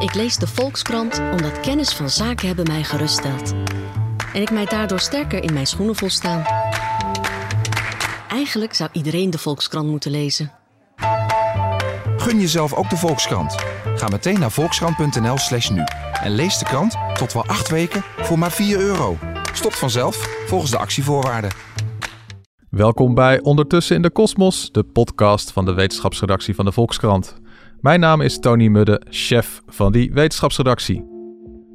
Ik lees de Volkskrant omdat kennis van zaken hebben mij geruststelt. En ik mij daardoor sterker in mijn schoenen voel staan. Eigenlijk zou iedereen de Volkskrant moeten lezen. Gun jezelf ook de Volkskrant. Ga meteen naar volkskrant.nl slash nu. En lees de krant tot wel acht weken voor maar 4 euro. Stopt vanzelf volgens de actievoorwaarden. Welkom bij Ondertussen in de Kosmos, de podcast van de wetenschapsredactie van de Volkskrant. Mijn naam is Tony Mudde, chef van die wetenschapsredactie.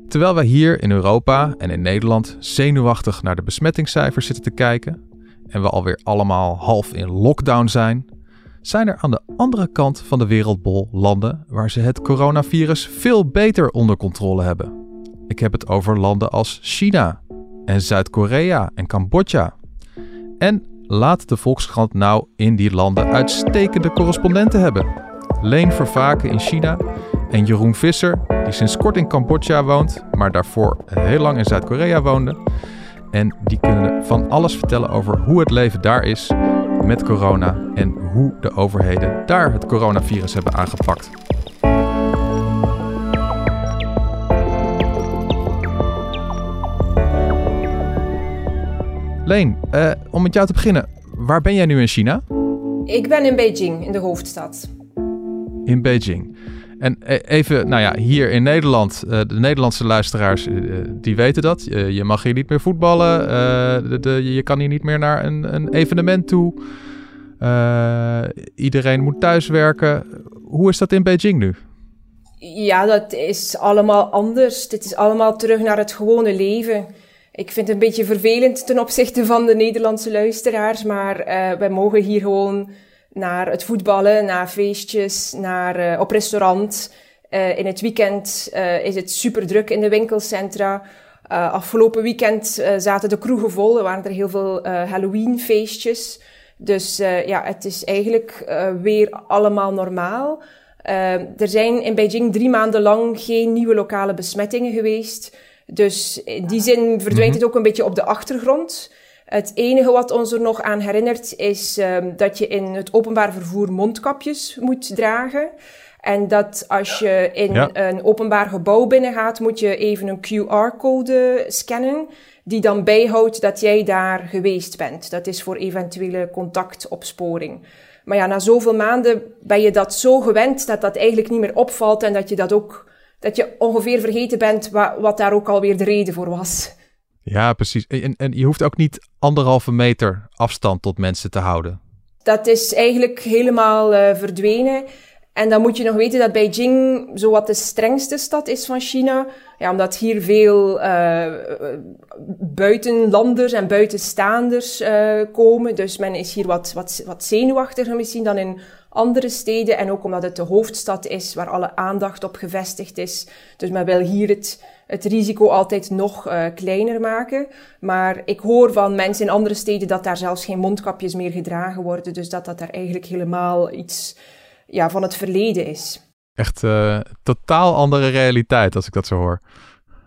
Terwijl wij hier in Europa en in Nederland zenuwachtig naar de besmettingscijfers zitten te kijken en we alweer allemaal half in lockdown zijn, zijn er aan de andere kant van de wereldbol landen waar ze het coronavirus veel beter onder controle hebben. Ik heb het over landen als China en Zuid-Korea en Cambodja. En laat de Volkskrant nou in die landen uitstekende correspondenten hebben. Leen Vervaken in China en Jeroen Visser, die sinds kort in Cambodja woont, maar daarvoor heel lang in Zuid-Korea woonde. En die kunnen van alles vertellen over hoe het leven daar is met corona en hoe de overheden daar het coronavirus hebben aangepakt. Leen, uh, om met jou te beginnen, waar ben jij nu in China? Ik ben in Beijing, in de hoofdstad in Beijing. En e, even, nou ja, hier in Nederland, uh, de Nederlandse luisteraars, uh, die weten dat. je mag hier niet meer voetballen. De, je kan hier niet meer naar een, een evenement toe. iedereen moet thuiswerken. Hoe is dat in Beijing nu? Ja, dat is allemaal anders. Dit is allemaal terug naar het gewone leven. Ik vind het een beetje vervelend ten opzichte van de Nederlandse luisteraars, maar wij mogen hier gewoon naar het voetballen, naar feestjes, naar, uh, op restaurant. Uh, in het weekend uh, is het super druk in de winkelcentra. afgelopen weekend zaten de kroegen vol. Er waren er heel veel Halloween-feestjes. Dus ja, het is eigenlijk weer allemaal normaal. er zijn in Beijing drie maanden lang geen nieuwe lokale besmettingen geweest. Dus in die zin verdwijnt mhm. het ook een beetje op de achtergrond. Het enige wat ons er nog aan herinnert is um, dat je in het openbaar vervoer mondkapjes moet dragen. En dat als je in een openbaar gebouw binnengaat, moet je even een QR-code scannen, die dan bijhoudt dat jij daar geweest bent. Dat is voor eventuele contactopsporing. Maar ja, na zoveel maanden ben je dat zo gewend dat dat eigenlijk niet meer opvalt en dat je dat ook, dat je ongeveer vergeten bent wat, wat daar ook alweer de reden voor was. Ja, precies. En, en je hoeft ook niet anderhalve meter afstand tot mensen te houden. Dat is eigenlijk helemaal uh, verdwenen. En dan moet je nog weten dat Beijing zowat de strengste stad is van China. Ja, omdat hier veel uh, buitenlanders en buitenstaanders uh, komen. Dus men is hier wat, wat, wat zenuwachtiger misschien dan in andere steden. En ook omdat het de hoofdstad is waar alle aandacht op gevestigd is. Dus men wil hier het het risico altijd nog uh, kleiner maken. Maar ik hoor van mensen in andere steden dat daar zelfs geen mondkapjes meer gedragen worden. Dus dat dat daar eigenlijk helemaal iets ja, van het verleden is. Echt uh, totaal andere realiteit als ik dat zo hoor.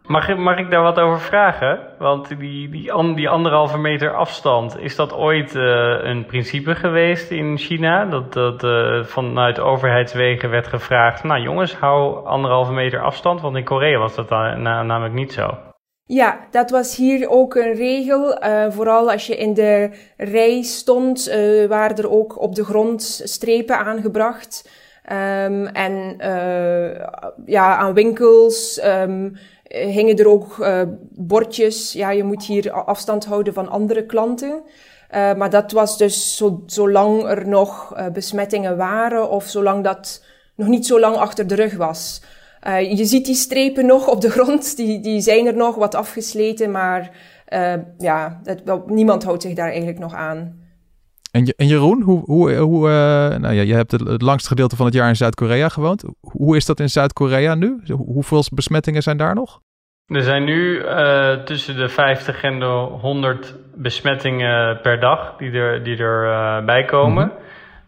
Mag, mag ik daar wat over vragen? Want die, die, die anderhalve meter afstand, is dat ooit uh, een principe geweest in China? Dat, dat uh, vanuit overheidswegen werd gevraagd, nou jongens, hou anderhalve meter afstand. Want in Korea was dat namelijk niet zo. Ja, dat was hier ook een regel. Uh, vooral als je in de rij stond, waren er ook op de grond strepen aangebracht. Um, en ja, aan winkels. Um, eh, hingen er ook uh, bordjes. Ja, je moet hier afstand houden van andere klanten. Uh, maar dat was dus zo, zolang er nog uh, besmettingen waren of zolang dat nog niet zo lang achter de rug was. je ziet die strepen nog op de grond, die, die zijn er nog wat afgesleten, maar ja, dat, niemand houdt zich daar eigenlijk nog aan. En, en Jeroen, hoe, hoe, hoe nou ja, je hebt het, het langste gedeelte van het jaar in Zuid-Korea gewoond. Hoe is dat in Zuid-Korea nu? Hoeveel besmettingen zijn daar nog? Er zijn nu uh, tussen de 50 en de 100 besmettingen per dag die er, die er uh, bij komen. Mm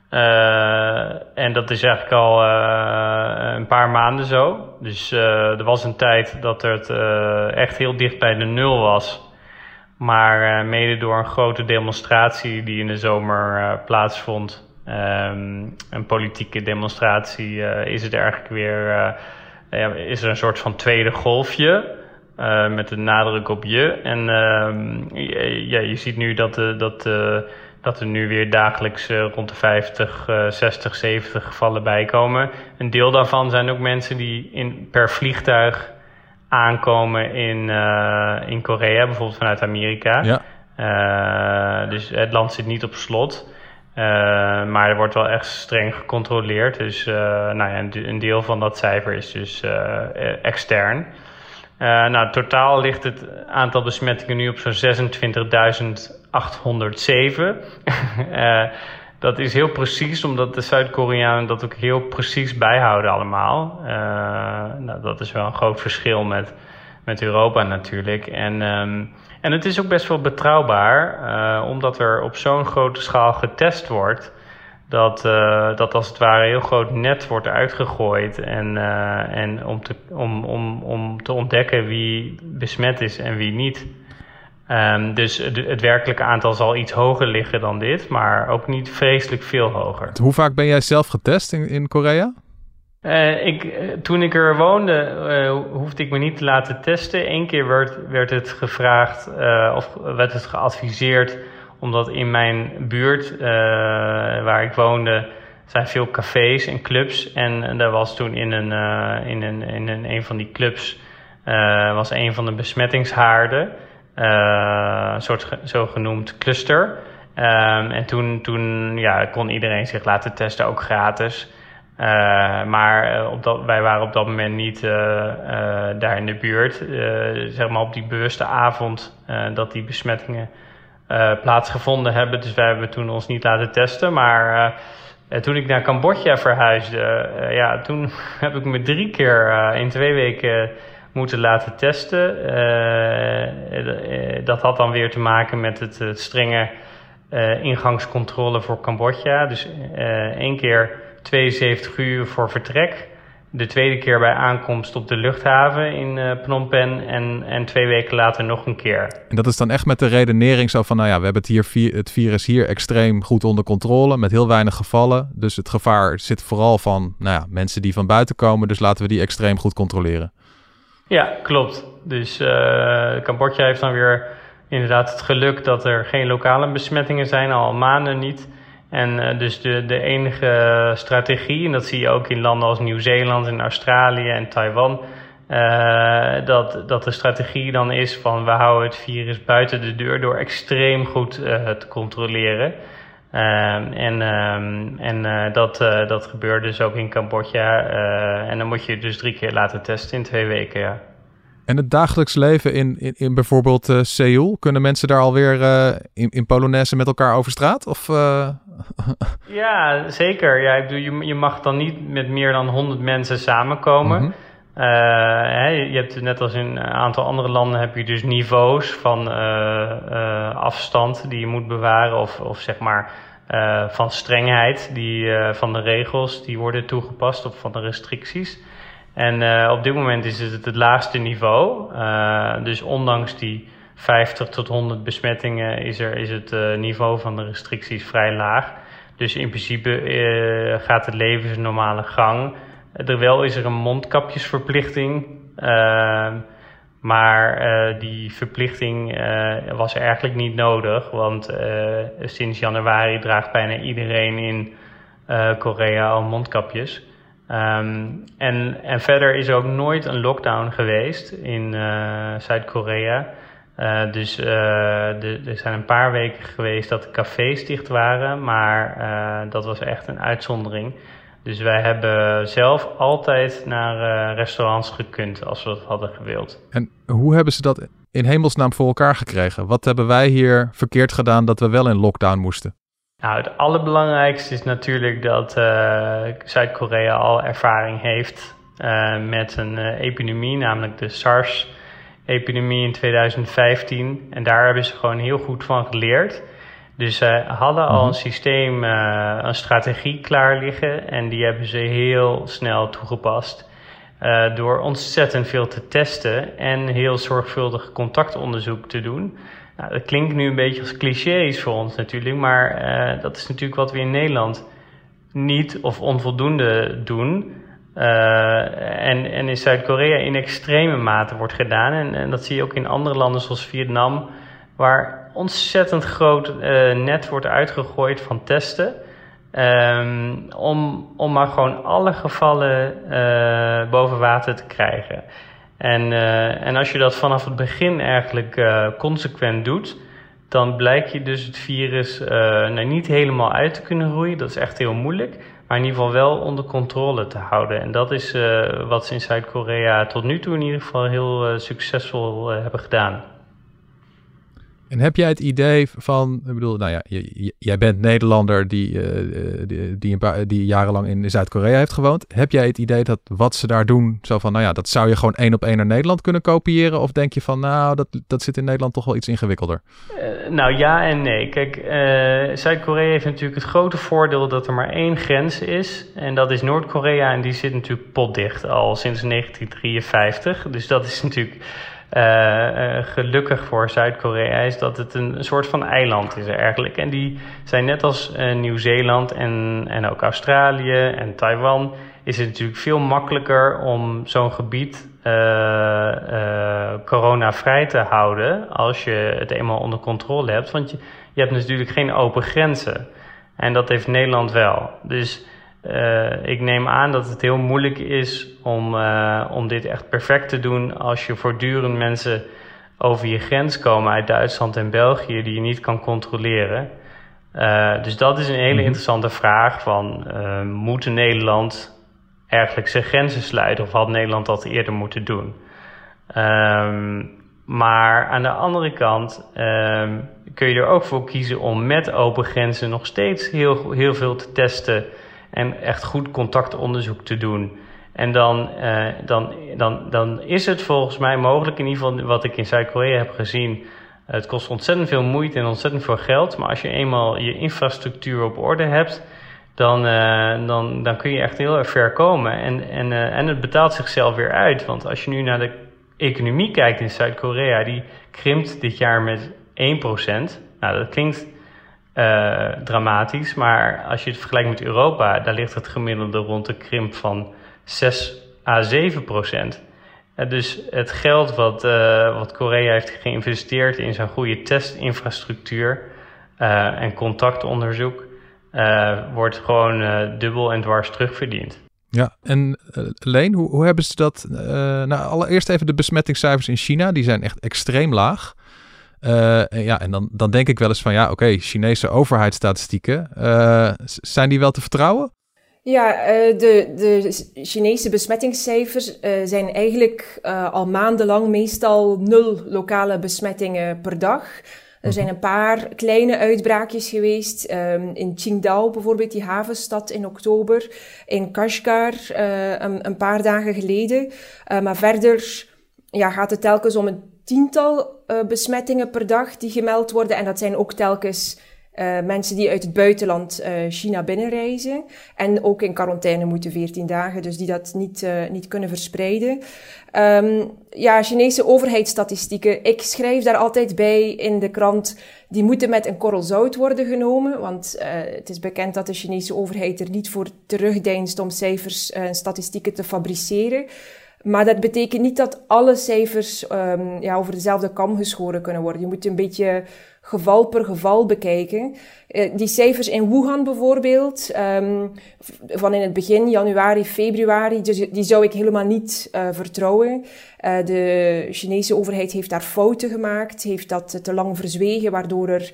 -hmm. uh, en dat is eigenlijk al een paar maanden zo. Dus er was een tijd dat het echt heel dicht bij de nul was. Maar mede door een grote demonstratie die in de zomer plaatsvond, um, een politieke demonstratie, is het eigenlijk weer is er een soort van tweede golfje. met de nadruk op je. En ehm, ja, je ziet nu dat, dat, dat er nu weer dagelijks rond de 50, 60, 70 gevallen bijkomen. Een deel daarvan zijn ook mensen die in, per vliegtuig aankomen in, in Korea, bijvoorbeeld vanuit Amerika. Ja. Uh, dus het land zit niet op slot. Uh, maar er wordt wel echt streng gecontroleerd. Dus nou ja, een, deel van dat cijfer is dus extern. nou, totaal ligt het aantal besmettingen nu op zo'n 26.807. dat is heel precies, omdat de Zuid-Koreanen dat ook heel precies bijhouden allemaal. nou, dat is wel een groot verschil met, met Europa natuurlijk. En... Um, en het is ook best wel betrouwbaar, uh, omdat er op zo'n grote schaal getest wordt. Dat, uh, dat als het ware een heel groot net wordt uitgegooid. En, en om, te, om, om, om te ontdekken wie besmet is en wie niet. Um, dus het, het werkelijke aantal zal iets hoger liggen dan dit, maar ook niet vreselijk veel hoger. Hoe vaak ben jij zelf getest in, in Korea? Uh, ik, toen ik er woonde, uh, hoefde ik me niet te laten testen. Eén keer werd, werd het gevraagd uh, of werd het geadviseerd, omdat in mijn buurt waar ik woonde zijn veel cafés en clubs. En, en daar was toen in een, in een, in een, een van die clubs was een van de besmettingshaarden, een soort zogenoemd cluster. Um, en toen, toen ja, kon iedereen zich laten testen, ook gratis. Uh, maar uh, op dat, wij waren op dat moment niet daar in de buurt. zeg maar op die bewuste avond dat die besmettingen plaatsgevonden hebben. Dus wij hebben toen ons niet laten testen. Maar toen ik naar Cambodja verhuisde, ja, toen heb ik me drie keer in twee weken moeten laten testen. dat had dan weer te maken met het, het strenge ingangscontrole voor Cambodja. Dus één keer 72 uur voor vertrek. De tweede keer bij aankomst op de luchthaven in uh, Phnom Penh en, en twee weken later nog een keer. En dat is dan echt met de redenering zo van, nou ja, we hebben het, hier, het virus hier extreem goed onder controle met heel weinig gevallen. Dus het gevaar zit vooral van nou ja, mensen die van buiten komen, dus laten we die extreem goed controleren. Ja, klopt. Dus uh, Cambodja heeft dan weer inderdaad het geluk dat er geen lokale besmettingen zijn, al maanden niet. En uh, dus de, de enige strategie, en dat zie je ook in landen als Nieuw-Zeeland en Australië en Taiwan, uh, dat, dat de strategie dan is van we houden het virus buiten de deur door extreem goed te controleren. En en dat, dat gebeurt dus ook in Cambodja. en dan moet je dus drie keer laten testen in twee weken. Ja. En het dagelijks leven in, in, in bijvoorbeeld uh, Seoul, kunnen mensen daar alweer uh, in, in Polonaise met elkaar over straat? Of, uh... ja, zeker. Ja, ik bedoel, je, je mag dan niet met meer dan 100 mensen samenkomen. Mm -hmm. Hè, je hebt net als in een aantal andere landen heb je dus niveaus van afstand die je moet bewaren of, of zeg maar van strengheid die, van de regels die worden toegepast of van de restricties. En op dit moment is het het laagste niveau. Dus ondanks die 50 tot 100 besmettingen is, er, is het niveau van de restricties vrij laag. Dus in principe gaat het leven zijn normale gang. Terwijl is er een mondkapjesverplichting. maar die verplichting was eigenlijk niet nodig. Want sinds januari draagt bijna iedereen in Korea al mondkapjes. Um, en, en verder is er ook nooit een lockdown geweest in uh, Zuid-Korea. Uh, dus uh, er zijn een paar weken geweest dat de cafés dicht waren, maar dat was echt een uitzondering. Dus wij hebben zelf altijd naar restaurants gekund als we dat hadden gewild. En hoe hebben ze dat in hemelsnaam voor elkaar gekregen? Wat hebben wij hier verkeerd gedaan dat we wel in lockdown moesten? Nou, het allerbelangrijkste is natuurlijk dat uh, Zuid-Korea al ervaring heeft uh, met een uh, epidemie, namelijk de SARS-epidemie in 2015. En daar hebben ze gewoon heel goed van geleerd. Dus ze hadden al een mhm. systeem, een strategie klaar liggen en die hebben ze heel snel toegepast. door ontzettend veel te testen en heel zorgvuldig contactonderzoek te doen. Nou, dat klinkt nu een beetje als clichés voor ons natuurlijk, maar uh, dat is natuurlijk wat we in Nederland niet of onvoldoende doen. En, en in Zuid-Korea in extreme mate wordt gedaan. En, en, dat zie je ook in andere landen zoals Vietnam, waar ontzettend groot net wordt uitgegooid van testen. Um, om, om maar gewoon alle gevallen uh, boven water te krijgen. En, uh, en als je dat vanaf het begin eigenlijk consequent doet, dan blijkt je dus het virus nou niet helemaal uit te kunnen roeien. Dat is echt heel moeilijk. Maar in ieder geval wel onder controle te houden. En dat is wat ze in Zuid-Korea tot nu toe in ieder geval heel succesvol hebben gedaan. En heb jij het idee van, ik bedoel, nou ja, jij bent Nederlander die, uh, die, die, een paar, die jarenlang in Zuid-Korea heeft gewoond. Heb jij het idee dat wat ze daar doen, zo van, nou ja, dat zou je gewoon één op één naar Nederland kunnen kopiëren? Of denk je van, nou, dat, dat zit in Nederland toch wel iets ingewikkelder? Uh, nou ja en nee. Kijk, Zuid-Korea heeft natuurlijk het grote voordeel dat er maar één grens is. En dat is Noord-Korea en die zit natuurlijk potdicht al sinds 1953. Dus dat is natuurlijk gelukkig voor Zuid-Korea is dat het een, soort van eiland is eigenlijk. En die zijn net als uh, Nieuw-Zeeland en, en ook Australië en Taiwan... is het natuurlijk veel makkelijker om zo'n gebied corona-vrij te houden... als je het eenmaal onder controle hebt. Want je, je hebt natuurlijk geen open grenzen. En dat heeft Nederland wel. Dus... Uh, ik neem aan dat het heel moeilijk is om, uh, om dit echt perfect te doen als je voortdurend mensen over je grens komen uit Duitsland en België die je niet kan controleren. Uh, dus dat is een hele mhm. interessante vraag van moet Nederland eigenlijk zijn grenzen sluiten of had Nederland dat eerder moeten doen? Um, maar aan de andere kant um, kun je er ook voor kiezen om met open grenzen nog steeds heel, heel veel te testen en echt goed contactonderzoek te doen. En dan, uh, dan, dan, dan is het volgens mij mogelijk, in ieder geval wat ik in Zuid-Korea heb gezien. Het kost ontzettend veel moeite en ontzettend veel geld. Maar als je eenmaal je infrastructuur op orde hebt, dan, uh, dan, dan kun je echt heel erg ver komen. En, en, uh, en het betaalt zichzelf weer uit. Want als je nu naar de economie kijkt in Zuid-Korea, die krimpt dit jaar met 1%. Nou, dat klinkt uh, dramatisch. Maar als je het vergelijkt met Europa, daar ligt het gemiddelde rond de krimp van 6 à 7 procent. Uh, dus het geld wat, uh, wat Korea heeft geïnvesteerd in zijn goede testinfrastructuur en contactonderzoek, wordt gewoon dubbel en dwars terugverdiend. Ja, en Leen, hoe, hoe hebben ze dat? nou, allereerst even de besmettingscijfers in China, die zijn echt extreem laag. Uh, ja, en dan, dan denk ik wel eens van ja, oké, Chinese overheidsstatistieken, uh, zijn die wel te vertrouwen? Ja, uh, de, de Chinese besmettingscijfers zijn eigenlijk al maandenlang meestal nul lokale besmettingen per dag. Er zijn mhm. een paar kleine uitbraakjes geweest. Um, in Qingdao bijvoorbeeld, die havenstad in oktober. In Kashgar een, een, paar dagen geleden. maar verder ja, gaat het telkens om een tiental uh, besmettingen per dag die gemeld worden. En dat zijn ook telkens uh, mensen die uit het buitenland uh, China binnenreizen. En ook in quarantaine moeten 14 dagen, dus die dat niet, niet kunnen verspreiden. Um, ja, Chinese overheidsstatistieken. Ik schrijf daar altijd bij in de krant. Die moeten met een korrel zout worden genomen. Want het is bekend dat de Chinese overheid er niet voor terugdeinst om cijfers en statistieken te fabriceren. Maar dat betekent niet dat alle cijfers um, ja, over dezelfde kam geschoren kunnen worden. Je moet een beetje geval per geval bekijken. Uh, die cijfers in Wuhan bijvoorbeeld, um, van in het begin, januari, februari, dus die zou ik helemaal niet uh, vertrouwen. Uh, de Chinese overheid heeft daar fouten gemaakt, heeft dat te lang verzwegen, waardoor er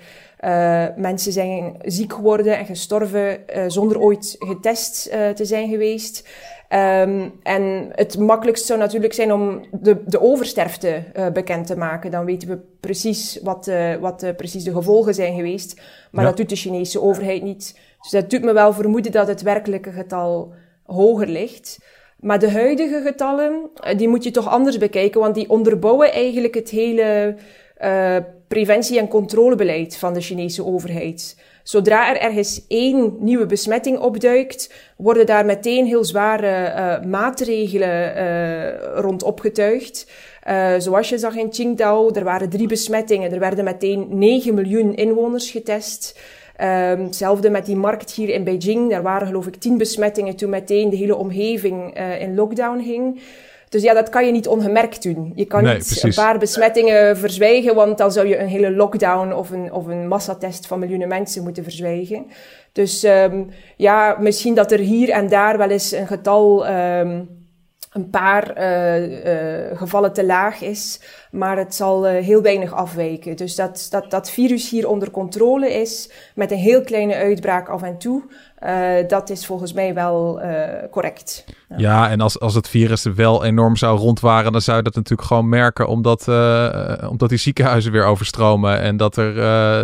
mensen zijn ziek geworden en gestorven zonder ooit getest te zijn geweest. Um, en het makkelijkst zou natuurlijk zijn om de, de oversterfte uh, bekend te maken. Dan weten we precies wat, uh, wat uh, precies de gevolgen zijn geweest. Maar ja. dat doet de Chinese overheid niet. Dus dat doet me wel vermoeden dat het werkelijke getal hoger ligt. Maar de huidige getallen, die moet je toch anders bekijken, want die onderbouwen eigenlijk het hele preventie- en controlebeleid van de Chinese overheid. Zodra er ergens één nieuwe besmetting opduikt, worden daar meteen heel zware uh, maatregelen uh, rond opgetuigd. Uh, zoals je zag in Qingdao, er waren drie besmettingen. Er werden meteen 9 miljoen inwoners getest. Um, hetzelfde met die markt hier in Beijing. Daar waren geloof ik tien besmettingen toen meteen de hele omgeving in lockdown ging. Dus ja, dat kan je niet ongemerkt doen. Je kan niet een paar besmettingen verzwijgen, want dan zou je een hele lockdown of een, of een massatest van miljoenen mensen moeten verzwijgen. Dus um, ja, misschien dat er hier en daar wel eens een getal um, een paar uh, uh, gevallen te laag is, maar het zal uh, heel weinig afwijken. Dus dat, dat dat virus hier onder controle is, met een heel kleine uitbraak af en toe, dat is volgens mij wel correct. Ja. ja, en als, als het virus wel enorm zou rondwaren, dan zou je dat natuurlijk gewoon merken, omdat, omdat die ziekenhuizen weer overstromen en dat er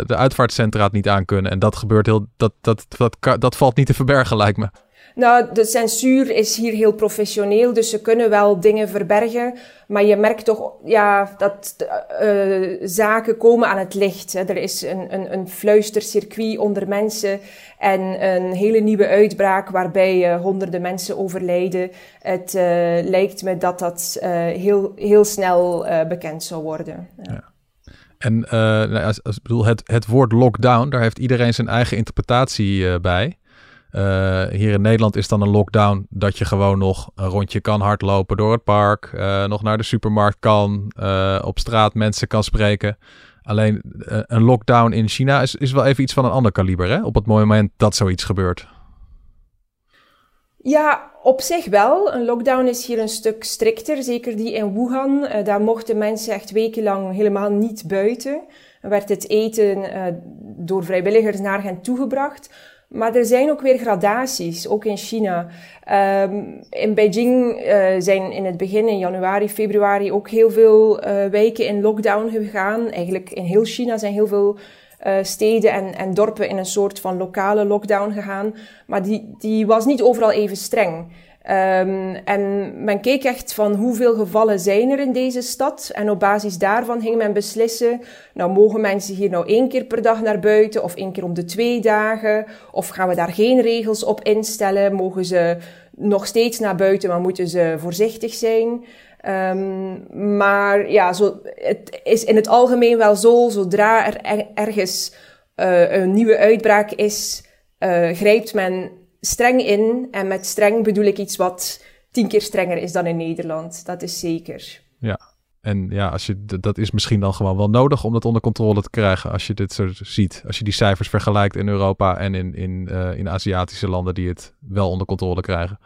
de uitvaartcentra het niet aan kunnen. En dat gebeurt heel, dat, dat, dat, dat, dat valt niet te verbergen, lijkt me. Nou, de censuur is hier heel professioneel, dus ze kunnen wel dingen verbergen. Maar je merkt toch ja, dat uh, zaken komen aan het licht. Er is een, een, een fluistercircuit onder mensen en een hele nieuwe uitbraak waarbij uh, honderden mensen overlijden. Het uh, lijkt me dat dat heel, heel snel bekend zal worden. Ja. En nou, als, als, bedoel, het, het woord lockdown, daar heeft iedereen zijn eigen interpretatie bij. Uh, hier in Nederland is dan een lockdown dat je gewoon nog een rondje kan hardlopen door het park, uh, nog naar de supermarkt kan, uh, op straat mensen kan spreken. Alleen een lockdown in China is, is wel even iets van een ander kaliber, hè? Op het moment dat zoiets gebeurt. Ja, op zich wel. Een lockdown is hier een stuk strikter, zeker die in Wuhan. daar mochten mensen echt wekenlang helemaal niet buiten. Er werd het eten door vrijwilligers naar hen toegebracht. Maar er zijn ook weer gradaties, ook in China. Um, in Beijing uh, zijn in het begin, in januari, februari, ook heel veel uh, wijken in lockdown gegaan. Eigenlijk in heel China zijn heel veel uh, steden en, en dorpen in een soort van lokale lockdown gegaan. Maar die, die was niet overal even streng. Um, en men keek echt van hoeveel gevallen zijn er in deze stad. En op basis daarvan ging men beslissen, nou mogen mensen hier nou één keer per dag naar buiten of één keer om de twee dagen? Of gaan we daar geen regels op instellen? Mogen ze nog steeds naar buiten, maar moeten ze voorzichtig zijn? Um, maar ja, zo, het is in het algemeen wel zo, zodra er ergens uh, een nieuwe uitbraak is, uh, grijpt men streng in. En met streng bedoel ik iets wat tien keer strenger is dan in Nederland. Dat is zeker. Ja, en ja, als je, dat is misschien dan gewoon wel nodig om dat onder controle te krijgen. Als je dit zo ziet. Als je die cijfers vergelijkt in Europa en in, in, uh, in Aziatische landen die het wel onder controle krijgen.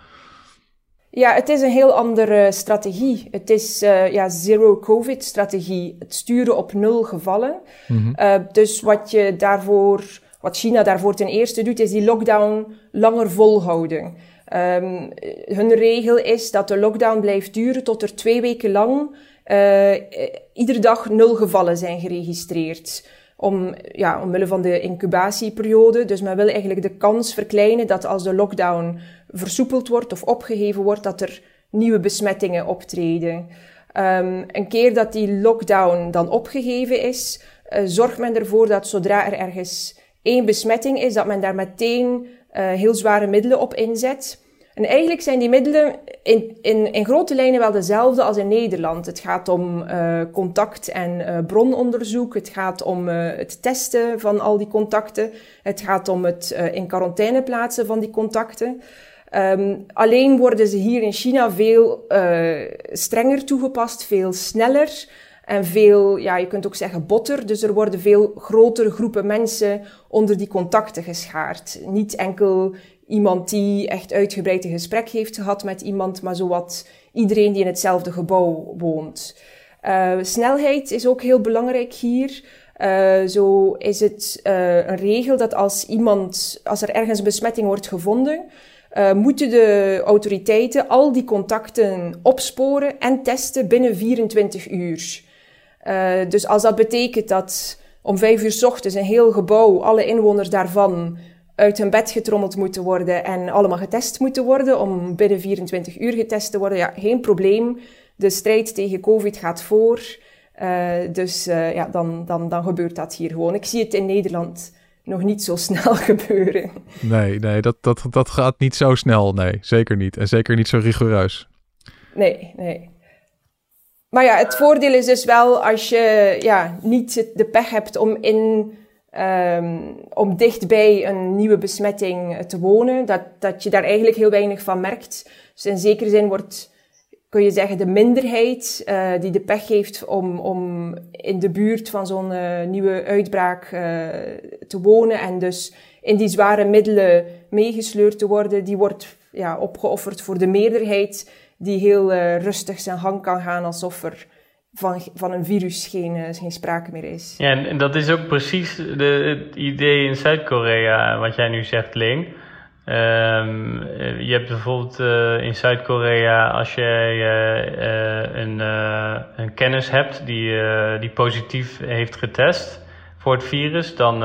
Ja, het is een heel andere strategie. Het is uh, ja, zero-covid-strategie. Het sturen op nul gevallen. Mm -hmm. uh, dus wat je daarvoor wat China daarvoor ten eerste doet, is die lockdown langer volhouden. Um, hun regel is dat de lockdown blijft duren tot er twee weken lang uh, iedere dag nul gevallen zijn geregistreerd. Om, ja, omwille van de incubatieperiode. Dus men wil eigenlijk de kans verkleinen dat als de lockdown versoepeld wordt of opgeheven wordt, dat er nieuwe besmettingen optreden. Um, een keer dat die lockdown dan opgegeven is, uh, zorgt men ervoor dat zodra er ergens één besmetting is, dat men daar meteen uh, heel zware middelen op inzet. En eigenlijk zijn die middelen in, in, in grote lijnen wel dezelfde als in Nederland. Het gaat om uh, contact- en uh, brononderzoek. Het gaat om het testen van al die contacten. Het gaat om het in quarantaine plaatsen van die contacten. Um, alleen worden ze hier in China veel strenger toegepast, veel sneller. En veel, ja, je kunt ook zeggen botter. Dus er worden veel grotere groepen mensen onder die contacten geschaard. Niet enkel iemand die echt uitgebreid een gesprek heeft gehad met iemand, maar zowat iedereen die in hetzelfde gebouw woont. Uh, snelheid is ook heel belangrijk hier. Uh, zo is het uh, een regel dat als iemand, als er ergens besmetting wordt gevonden, moeten de autoriteiten al die contacten opsporen en testen binnen 24 uur. Uh, dus als dat betekent dat om vijf uur s ochtends een heel gebouw, alle inwoners daarvan, uit hun bed getrommeld moeten worden en allemaal getest moeten worden, om binnen 24 uur getest te worden, ja, geen probleem. De strijd tegen COVID gaat voor. Uh, dus uh, ja, dan, dan, dan gebeurt dat hier gewoon. Ik zie het in Nederland nog niet zo snel gebeuren. Nee, nee dat, dat, dat gaat niet zo snel. Nee, zeker niet. En zeker niet zo rigoureus. Nee, nee. Maar ja, het voordeel is dus wel als je ja, niet de pech hebt om in um, om dichtbij een nieuwe besmetting te wonen, dat, dat je daar eigenlijk heel weinig van merkt. Dus in zekere zin wordt, kun je zeggen, de minderheid uh, die de pech heeft om, om in de buurt van zo'n uh, nieuwe uitbraak te wonen en dus in die zware middelen meegesleurd te worden, die wordt ja, opgeofferd voor de meerderheid die heel rustig zijn gang kan gaan alsof er van, van een virus geen, uh, geen sprake meer is. Ja, en, dat is ook precies de, het idee in Zuid-Korea, wat jij nu zegt, Ling. Um, je hebt bijvoorbeeld in Zuid-Korea, als jij een, een kennis hebt die, die positief heeft getest voor het virus, dan,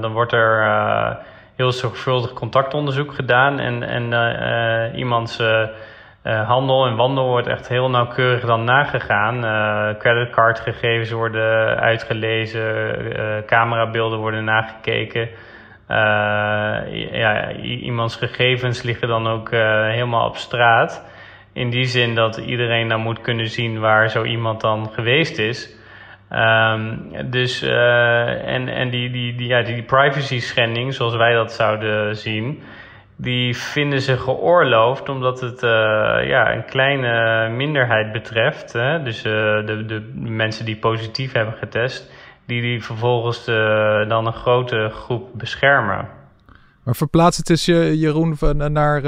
dan wordt er heel zorgvuldig contactonderzoek gedaan en, en iemands uh, handel en wandel wordt echt heel nauwkeurig dan nagegaan. Uh, creditcardgegevens worden uitgelezen, uh, camerabeelden worden nagekeken. ja, iemands gegevens liggen dan ook helemaal op straat. In die zin dat iedereen dan moet kunnen zien waar zo iemand dan geweest is. Um, dus, en, en die, die, die, ja, die privacy schending, zoals wij dat zouden zien, die vinden ze geoorloofd omdat het uh, ja, een kleine minderheid betreft. Hè? Dus uh, de, de mensen die positief hebben getest, die, die vervolgens uh, dan een grote groep beschermen. Maar verplaats het eens, Jeroen, naar,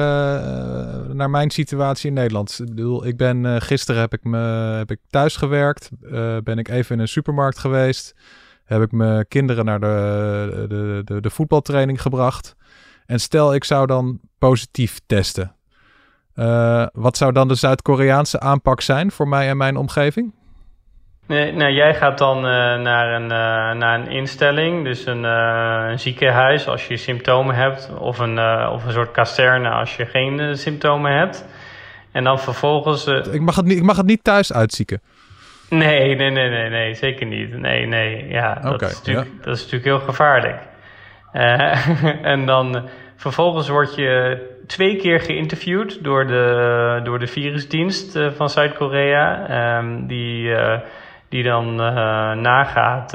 naar mijn situatie in Nederland. Ik bedoel, ik ben, gisteren heb ik, me, heb ik thuis gewerkt, ben ik even in een supermarkt geweest, heb ik mijn kinderen naar de, de, de, de voetbaltraining gebracht. En stel ik zou dan positief testen. Uh, wat zou dan de Zuid-Koreaanse aanpak zijn voor mij en mijn omgeving? Nee, nou, jij gaat dan uh, naar, een, uh, naar een instelling, dus een, een, ziekenhuis als je symptomen hebt, of een, of een soort kasterne als je geen symptomen hebt. En dan vervolgens. ik, mag het niet, ik mag het niet thuis uitzieken. Nee, nee, nee, nee, nee, zeker niet. Nee, nee, ja, dat, is, natuurlijk, dat is natuurlijk heel gevaarlijk. Uh, en dan vervolgens word je twee keer geïnterviewd door de, door de virusdienst uh, van Zuid-Korea. Um, die, uh, die dan nagaat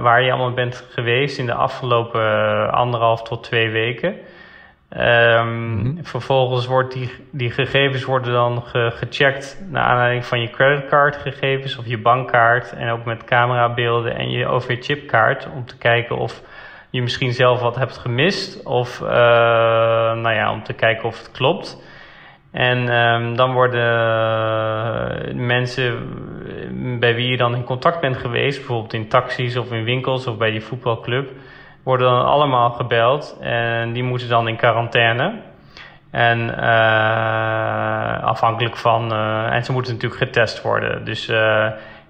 waar je allemaal bent geweest in de afgelopen anderhalf tot twee weken. Um, mm-hmm. Vervolgens wordt die, die gegevens worden dan ge gecheckt naar aanleiding van je creditcardgegevens of je bankkaart en ook met camerabeelden en je OV-chipkaart om te kijken of je misschien zelf wat hebt gemist. Of uh, nou ja, om te kijken of het klopt. En um, dan worden uh, mensen bij wie je dan in contact bent geweest, bijvoorbeeld in taxis of in winkels of bij die voetbalclub, worden dan allemaal gebeld en die moeten dan in quarantaine. En afhankelijk van, en ze moeten natuurlijk getest worden. Dus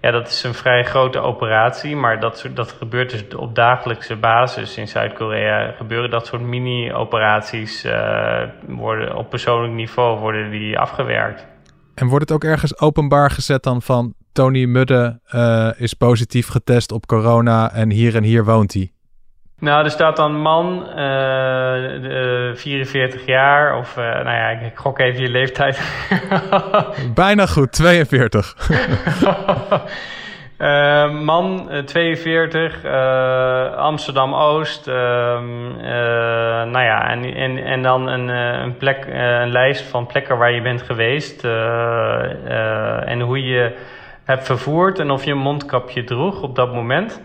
ja, dat is een vrij grote operatie, maar dat, dat gebeurt dus op dagelijkse basis in Zuid-Korea. Gebeuren dat soort mini-operaties uh, worden op persoonlijk niveau worden die afgewerkt. En wordt het ook ergens openbaar gezet dan van Tony Mudde uh, is positief getest op corona en hier en hier woont hij? Nou, er staat dan man, uh, 44 jaar, of uh, nou ja, ik, gok even je leeftijd. Bijna goed, 42. uh, man, 42, Amsterdam-Oost. Ehm, nou ja, en, en, en dan een, een, plek, een lijst van plekken waar je bent geweest. en hoe je hebt vervoerd en of je een mondkapje droeg op dat moment.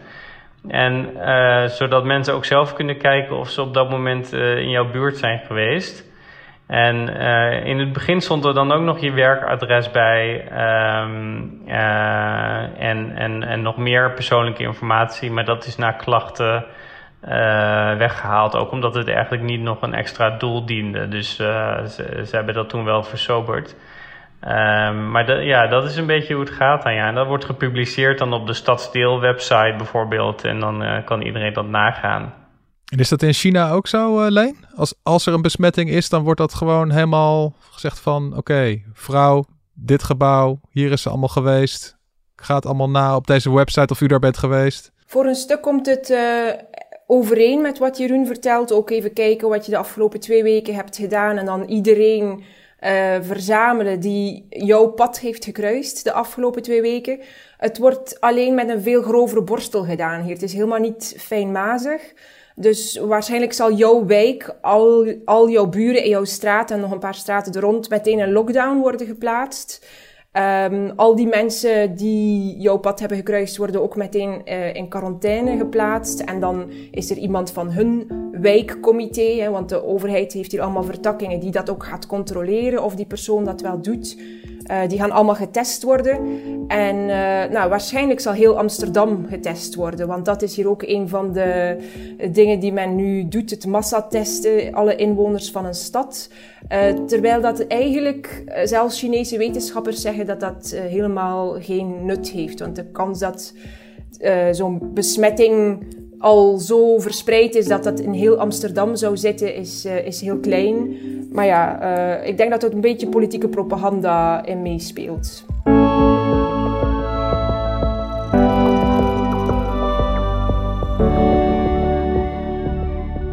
En uh, zodat mensen ook zelf kunnen kijken of ze op dat moment uh, in jouw buurt zijn geweest. En uh, in het begin stond er dan ook nog je werkadres bij um, en, en, en nog meer persoonlijke informatie. Maar dat is na klachten weggehaald. Ook omdat het eigenlijk niet nog een extra doel diende. Dus ze, ze hebben dat toen wel versoberd. Um, maar ja, dat is een beetje hoe het gaat dan. Ja. En dat wordt gepubliceerd dan op de Stadsdeel-website bijvoorbeeld. En dan uh, kan iedereen dat nagaan. En is dat in China ook zo, uh, Leen? Als, als er een besmetting is, dan wordt dat gewoon helemaal gezegd van... Oké, vrouw, dit gebouw, hier is ze allemaal geweest. Gaat allemaal na op deze website of u daar bent geweest. Voor een stuk komt het uh, overeen met wat Jeroen vertelt. Ook even kijken wat je de afgelopen twee weken hebt gedaan. En dan iedereen uh, verzamelen die jouw pad heeft gekruist de afgelopen twee weken. Het wordt alleen met een veel grovere borstel gedaan hier. Het is helemaal niet fijnmazig. Dus waarschijnlijk zal jouw wijk, al, al jouw buren in jouw straat en nog een paar straten er rond meteen in lockdown worden geplaatst. Um, al die mensen die jouw pad hebben gekruist, worden ook meteen uh, in quarantaine geplaatst. En dan is er iemand van hun wijkcomité, hè, want de overheid heeft hier allemaal vertakkingen, die dat ook gaat controleren of die persoon dat wel doet. Uh, die gaan allemaal getest worden. En uh, nou, waarschijnlijk zal heel Amsterdam getest worden. Want dat is hier ook een van de dingen die men nu doet. Het massatesten, alle inwoners van een stad. Terwijl dat eigenlijk, zelfs Chinese wetenschappers zeggen dat dat helemaal geen nut heeft. Want de kans dat zo'n besmetting al zo verspreid is dat dat in heel Amsterdam zou zitten, is, uh, is heel klein. Maar ja, uh, ik denk dat er een beetje politieke propaganda in meespeelt.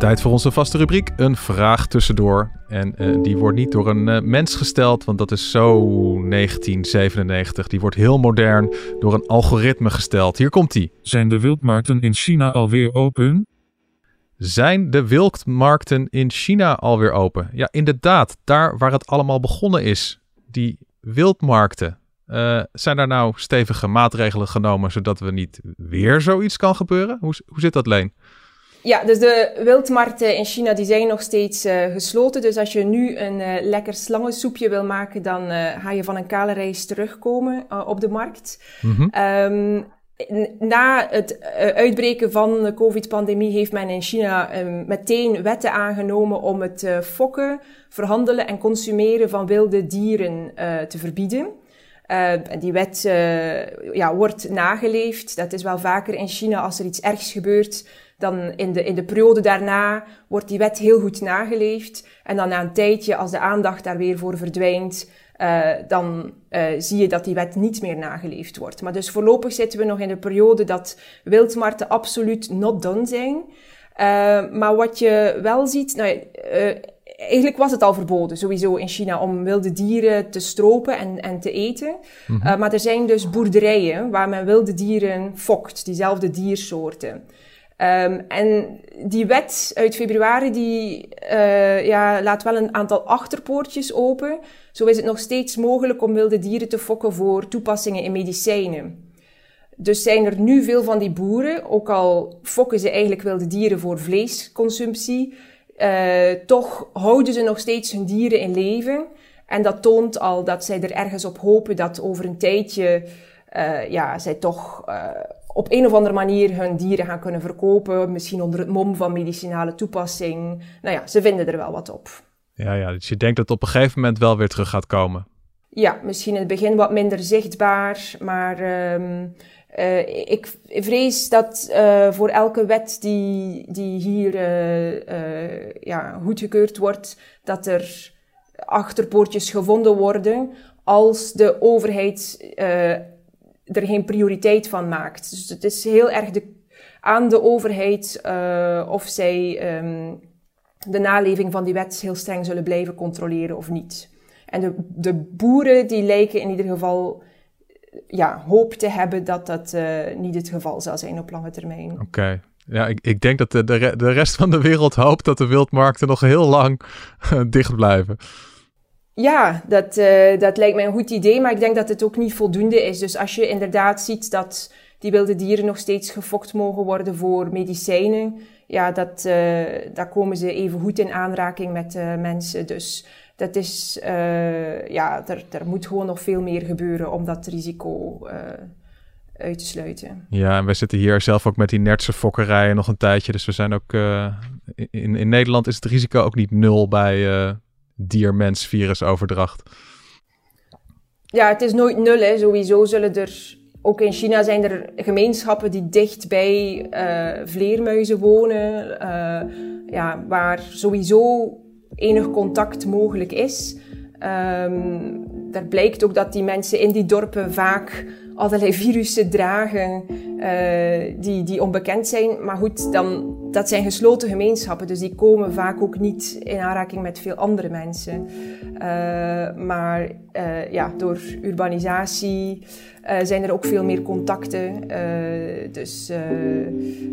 Tijd voor onze vaste rubriek, een vraag tussendoor. En uh, die wordt niet door een uh, mens gesteld, want dat is zo 1997. Die wordt heel modern door een algoritme gesteld. Hier komt die. Zijn de wildmarkten in China alweer open? Zijn de wildmarkten in China alweer open? Ja, inderdaad. Daar waar het allemaal begonnen is. Die wildmarkten. Uh, zijn daar nou stevige maatregelen genomen zodat we niet weer zoiets kan gebeuren? Hoe, hoe zit dat, Leen? Ja, dus de wildmarkten in China die zijn nog steeds uh, gesloten. Dus als je nu een uh, lekker slangensoepje wil maken, dan uh, ga je van een kale reis terugkomen op de markt. -hmm. um, na het uitbreken van de COVID-pandemie heeft men in China um, meteen wetten aangenomen om het fokken, verhandelen en consumeren van wilde dieren te verbieden. Uh, die wet uh, ja, wordt nageleefd. Dat is wel vaker in China als er iets ergs gebeurt dan in de, in de periode daarna wordt die wet heel goed nageleefd. En dan na een tijdje, als de aandacht daar weer voor verdwijnt, uh, dan uh, zie je dat die wet niet meer nageleefd wordt. Maar dus voorlopig zitten we nog in de periode dat wildmarkten absoluut not done zijn. Uh, maar wat je wel ziet, nou, eigenlijk was het al verboden sowieso in China om wilde dieren te stropen en, en te eten. Mm -hmm. maar er zijn dus boerderijen waar men wilde dieren fokt, diezelfde diersoorten. Um, en die wet uit februari die, uh, ja, laat wel een aantal achterpoortjes open. Zo is het nog steeds mogelijk om wilde dieren te fokken voor toepassingen in medicijnen. Dus zijn er nu veel van die boeren, ook al fokken ze eigenlijk wilde dieren voor vleesconsumptie, uh, toch houden ze nog steeds hun dieren in leven. En dat toont al dat zij er ergens op hopen dat over een tijdje uh, ja, zij toch op een of andere manier hun dieren gaan kunnen verkopen. Misschien onder het mom van medicinale toepassing. Nou ja, ze vinden er wel wat op. Ja, ja, dus je denkt dat het op een gegeven moment wel weer terug gaat komen. Ja, misschien in het begin wat minder zichtbaar, maar um, uh, ik vrees dat uh, voor elke wet die, die hier uh, ja, goedgekeurd wordt, dat er achterpoortjes gevonden worden als de overheid er geen prioriteit van maakt. Dus het is heel erg de, aan de overheid uh, of zij um, de naleving van die wet heel streng zullen blijven controleren of niet. En de, de boeren die lijken in ieder geval ja, hoop te hebben dat dat uh, niet het geval zal zijn op lange termijn. Oké. Ja, ik, ik denk dat de, de, de rest van de wereld hoopt dat de wildmarkten nog heel lang dicht blijven. Ja, dat, uh, dat lijkt mij een goed idee, maar ik denk dat het ook niet voldoende is. Dus als je inderdaad ziet dat die wilde dieren nog steeds gefokt mogen worden voor medicijnen, ja, dat, uh, daar komen ze even goed in aanraking met uh, mensen. Dus dat is, ja, er, er moet gewoon nog veel meer gebeuren om dat risico uit te sluiten. Ja, en wij zitten hier zelf ook met die nertse fokkerijen nog een tijdje. Dus we zijn ook, in, in Nederland is het risico ook niet nul bij dier-mens virusoverdracht? Ja, het is nooit nul. Hè. Sowieso zullen er, ook in China zijn er gemeenschappen die dicht bij uh, vleermuizen wonen, uh, ja, waar sowieso enig contact mogelijk is. Um, daar blijkt ook dat die mensen in die dorpen vaak allerlei virussen dragen uh, die, die onbekend zijn. Maar goed, dan, dat zijn gesloten gemeenschappen, dus die komen vaak ook niet in aanraking met veel andere mensen. Uh, maar uh, ja, door urbanisatie zijn er ook veel meer contacten. dus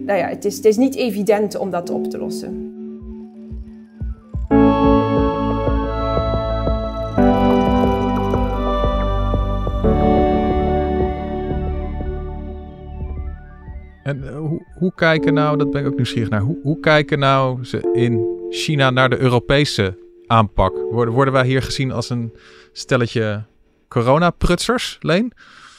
nou ja, het, is, het is niet evident om dat op te lossen. Eh, hoe, hoe, kijken nou, dat ben ik ook nieuwsgierig naar, hoe, hoe kijken nou ze in China naar de Europese aanpak? Worden, worden wij hier gezien als een stelletje coronaprutsers, Leen?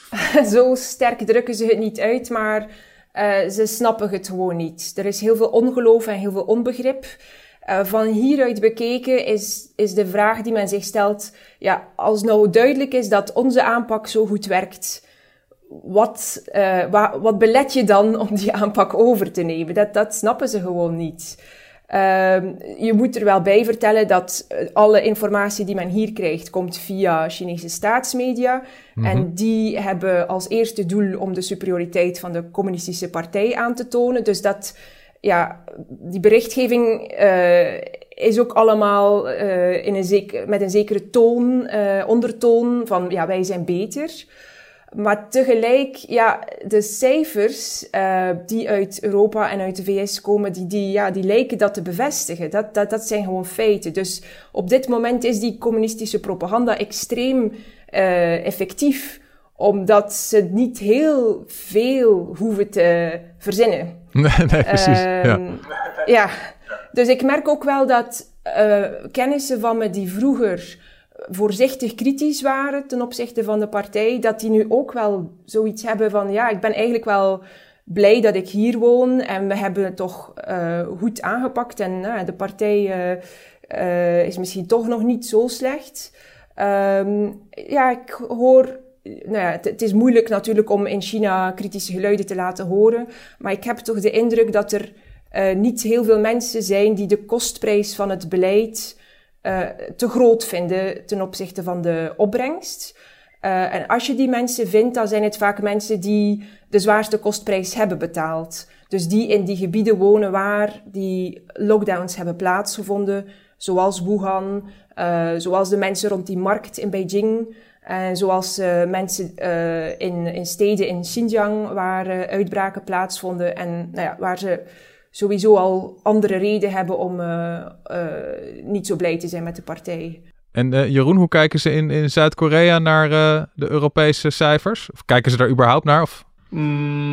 Zo sterk drukken ze het niet uit, maar uh, ze snappen het gewoon niet. Er is heel veel ongeloof en heel veel onbegrip. Uh, van hieruit bekeken is, is de vraag die men zich stelt: ja, als nou duidelijk is dat onze aanpak zo goed werkt, wat, uh, wat, wat belet je dan om die aanpak over te nemen? Dat, dat snappen ze gewoon niet. Uh, je moet er wel bij vertellen dat eh, alle informatie die men hier krijgt, komt via Chinese staatsmedia. Mm En die hebben als eerste doel om de superioriteit van de communistische partij aan te tonen. Dus dat, ja, die berichtgeving uh, is ook allemaal uh, in een zeker, met een zekere toon, ondertoon van ja, wij zijn beter. Maar tegelijk, ja, de cijfers uh, die uit Europa en uit de VS komen, die, die, ja, die lijken dat te bevestigen. Dat, dat, dat zijn gewoon feiten. Dus op dit moment is die communistische propaganda extreem uh, effectief, omdat ze niet heel veel hoeven te verzinnen. Nee, nee precies. Uh, ja. ja. dus ik merk ook wel dat uh, kennissen van me die vroeger voorzichtig kritisch waren ten opzichte van de partij, dat die nu ook wel zoiets hebben van, ja, ik ben eigenlijk wel blij dat ik hier woon en we hebben het toch uh, goed aangepakt en uh, de partij uh, is misschien toch nog niet zo slecht. Um, ja, ik hoor nou ja, het, het, is moeilijk natuurlijk om in China kritische geluiden te laten horen, maar ik heb toch de indruk dat er niet heel veel mensen zijn die de kostprijs van het beleid uh, te groot vinden ten opzichte van de opbrengst. Uh, en als je die mensen vindt, dan zijn het vaak mensen die de zwaarste kostprijs hebben betaald. Dus die in die gebieden wonen waar die lockdowns hebben plaatsgevonden, zoals Wuhan, uh, zoals de mensen rond die markt in Beijing, en zoals mensen in, in steden in Xinjiang waar uitbraken plaatsvonden en nou ja, waar ze sowieso al andere reden hebben om uh, uh, niet zo blij te zijn met de partij. En uh, Jeroen, hoe kijken ze in, in Zuid-Korea naar de Europese cijfers? Of kijken ze daar überhaupt naar? Of?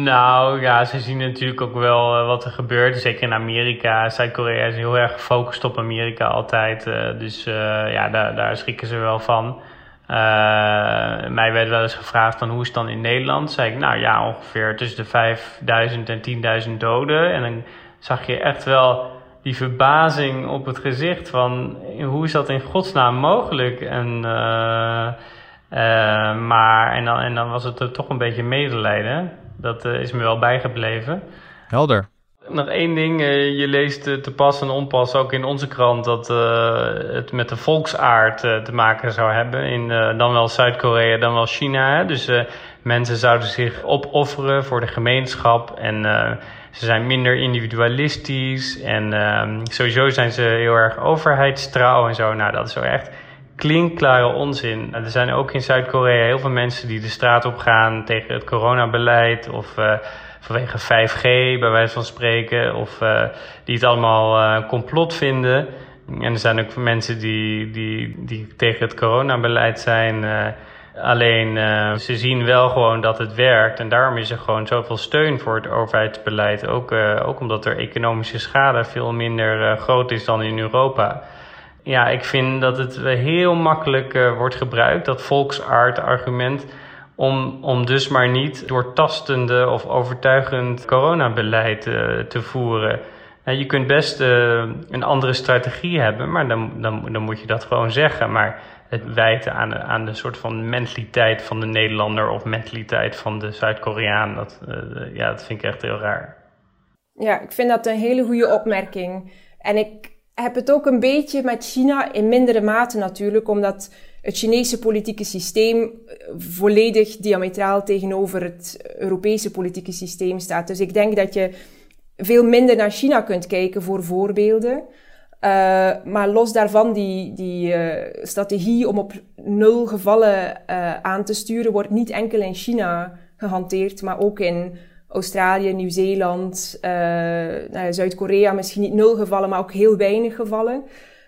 Nou ja, ze zien natuurlijk ook wel wat er gebeurt. Zeker in Amerika. Zuid-Korea is heel erg gefocust op Amerika altijd. dus ja, daar, daar schrikken ze wel van. Uh, mij werd wel eens gevraagd van hoe is het dan in Nederland? Zei ik, nou ja, ongeveer tussen de 5000 en 10.000 doden. En dan zag je echt wel die verbazing op het gezicht van hoe is dat in godsnaam mogelijk? En, uh, uh, maar, en, dan, en dan was het toch een beetje medelijden. Dat uh, is me wel bijgebleven. Helder. Nog één ding, je leest te pas en onpas ook in onze krant dat het met de volksaard te maken zou hebben. In dan wel Zuid-Korea, dan wel China. Hè? Dus mensen zouden zich opofferen voor de gemeenschap en ze zijn minder individualistisch en um, sowieso zijn ze heel erg overheidstrouw en zo. Nou, dat is zo echt klinkklare onzin. Er zijn ook in Zuid-Korea heel veel mensen die de straat op gaan tegen het coronabeleid of vanwege 5G, bij wijze van spreken, of uh, die het allemaal uh, complot vinden. En er zijn ook mensen die, die, die tegen het coronabeleid zijn. Alleen uh, ze zien wel gewoon dat het werkt en daarom is er gewoon zoveel steun voor het overheidsbeleid. Ook, ook omdat er economische schade veel minder groot is dan in Europa. Ja, ik vind dat het heel makkelijk wordt gebruikt, dat volksaard-argument, om, om dus maar niet doortastende of overtuigend coronabeleid te voeren. je kunt best een andere strategie hebben, maar dan, dan, dan moet je dat gewoon zeggen. Maar het wijten aan aan de soort van mentaliteit van de Nederlander of mentaliteit van de Zuid-Koreaan. Dat, uh, ja, dat vind ik echt heel raar. Ja, ik vind dat een hele goede opmerking. En ik heb het ook een beetje met China, in mindere mate natuurlijk, omdat het Chinese politieke systeem eh, volledig diametraal tegenover het Europese politieke systeem staat. Dus ik denk dat je veel minder naar China kunt kijken voor voorbeelden. Uh, maar los daarvan, die, die uh, strategie om op nul gevallen aan te sturen, wordt niet enkel in China gehanteerd, maar ook in Australië, Nieuw-Zeeland, nou Zuid-Korea, misschien niet nul gevallen, maar ook heel weinig gevallen.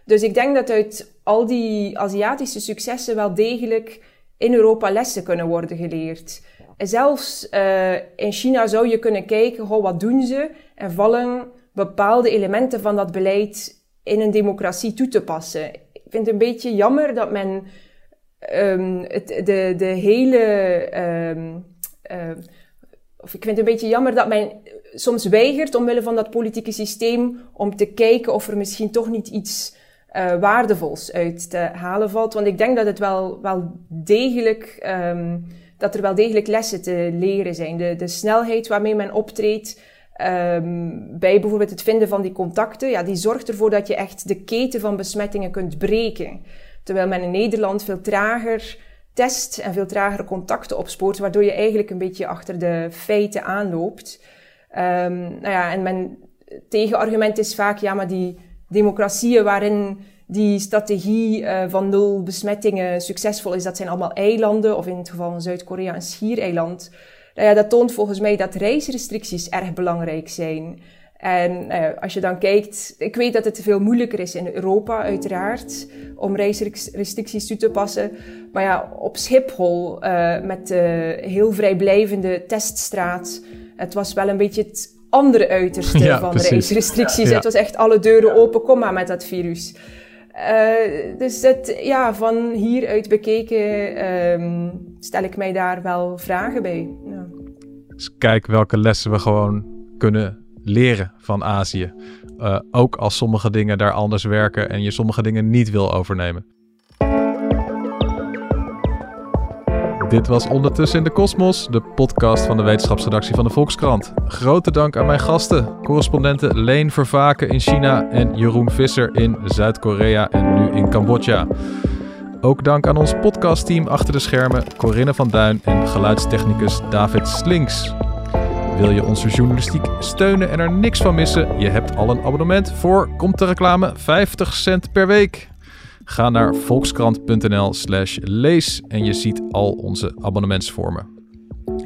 Dus ik denk dat uit al die Aziatische successen wel degelijk in Europa lessen kunnen worden geleerd. En zelfs uh, in China zou je kunnen kijken, goh, wat doen ze? En vallen bepaalde elementen van dat beleid in een democratie toe te passen. Ik vind het een beetje jammer dat men um, het, de, de hele... Um, uh, of ik vind het een beetje jammer dat men soms weigert omwille van dat politieke systeem om te kijken of er misschien toch niet iets uh, waardevols uit te halen valt. Want ik denk dat het wel, wel degelijk, um, dat er wel degelijk lessen te leren zijn. De, de snelheid waarmee men optreedt, um, bij bijvoorbeeld het vinden van die contacten, ja, die zorgt ervoor dat je echt de keten van besmettingen kunt breken. Terwijl men in Nederland veel trager test en veel trager contacten opspoort, waardoor je eigenlijk een beetje achter de feiten aanloopt. Um, nou ja, en mijn tegenargument is vaak, ja, maar die democratieën waarin die strategie uh, van nul besmettingen succesvol is, dat zijn allemaal eilanden, of in het geval van Zuid-Korea een schiereiland. Nou ja, dat toont volgens mij dat reisrestricties erg belangrijk zijn. En uh, als je dan kijkt, ik weet dat het veel moeilijker is in Europa, uiteraard, om reisrestricties toe te passen. Maar ja, op Schiphol, uh, met de heel vrijblijvende teststraat, het was wel een beetje het andere uiterste ja, van precies. reisrestricties. Ja. Het was echt alle deuren open, kom maar met dat virus. Uh, dus het, ja, van hieruit bekeken um, stel ik mij daar wel vragen bij. Ja. Dus kijk welke lessen we gewoon kunnen leren van Azië. Uh, ook als sommige dingen daar anders werken en je sommige dingen niet wil overnemen. Dit was Ondertussen in de Kosmos, de podcast van de wetenschapsredactie van de Volkskrant. Grote dank aan mijn gasten, correspondenten Leen Vervaken in China en Jeroen Visser in Zuid-Korea en nu in Cambodja. Ook dank aan ons podcastteam achter de schermen, Corinne van Duin en geluidstechnicus David Slinks. Wil je onze journalistiek steunen en er niks van missen? Je hebt al een abonnement voor, komt de reclame, 50 cent per week. Ga naar volkskrant.nl slash lees en je ziet al onze abonnementsvormen.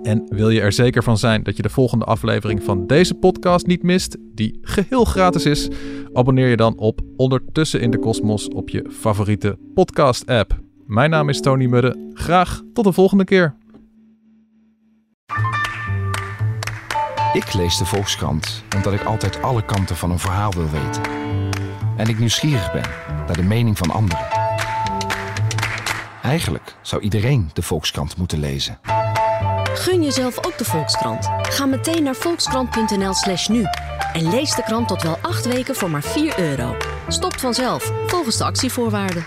En wil je er zeker van zijn dat je de volgende aflevering van deze podcast niet mist, die geheel gratis is, abonneer je dan op Ondertussen in de Kosmos op je favoriete podcast-app. Mijn naam is Tony Mudde. Graag tot de volgende keer. Ik lees de Volkskrant omdat ik altijd alle kanten van een verhaal wil weten. En ik nieuwsgierig ben naar de mening van anderen. Eigenlijk zou iedereen de Volkskrant moeten lezen. Gun jezelf ook de Volkskrant. Ga meteen naar volkskrant.nl/slash nu en lees de krant tot wel acht weken voor maar 4 euro. Stopt vanzelf, volgens de actievoorwaarden.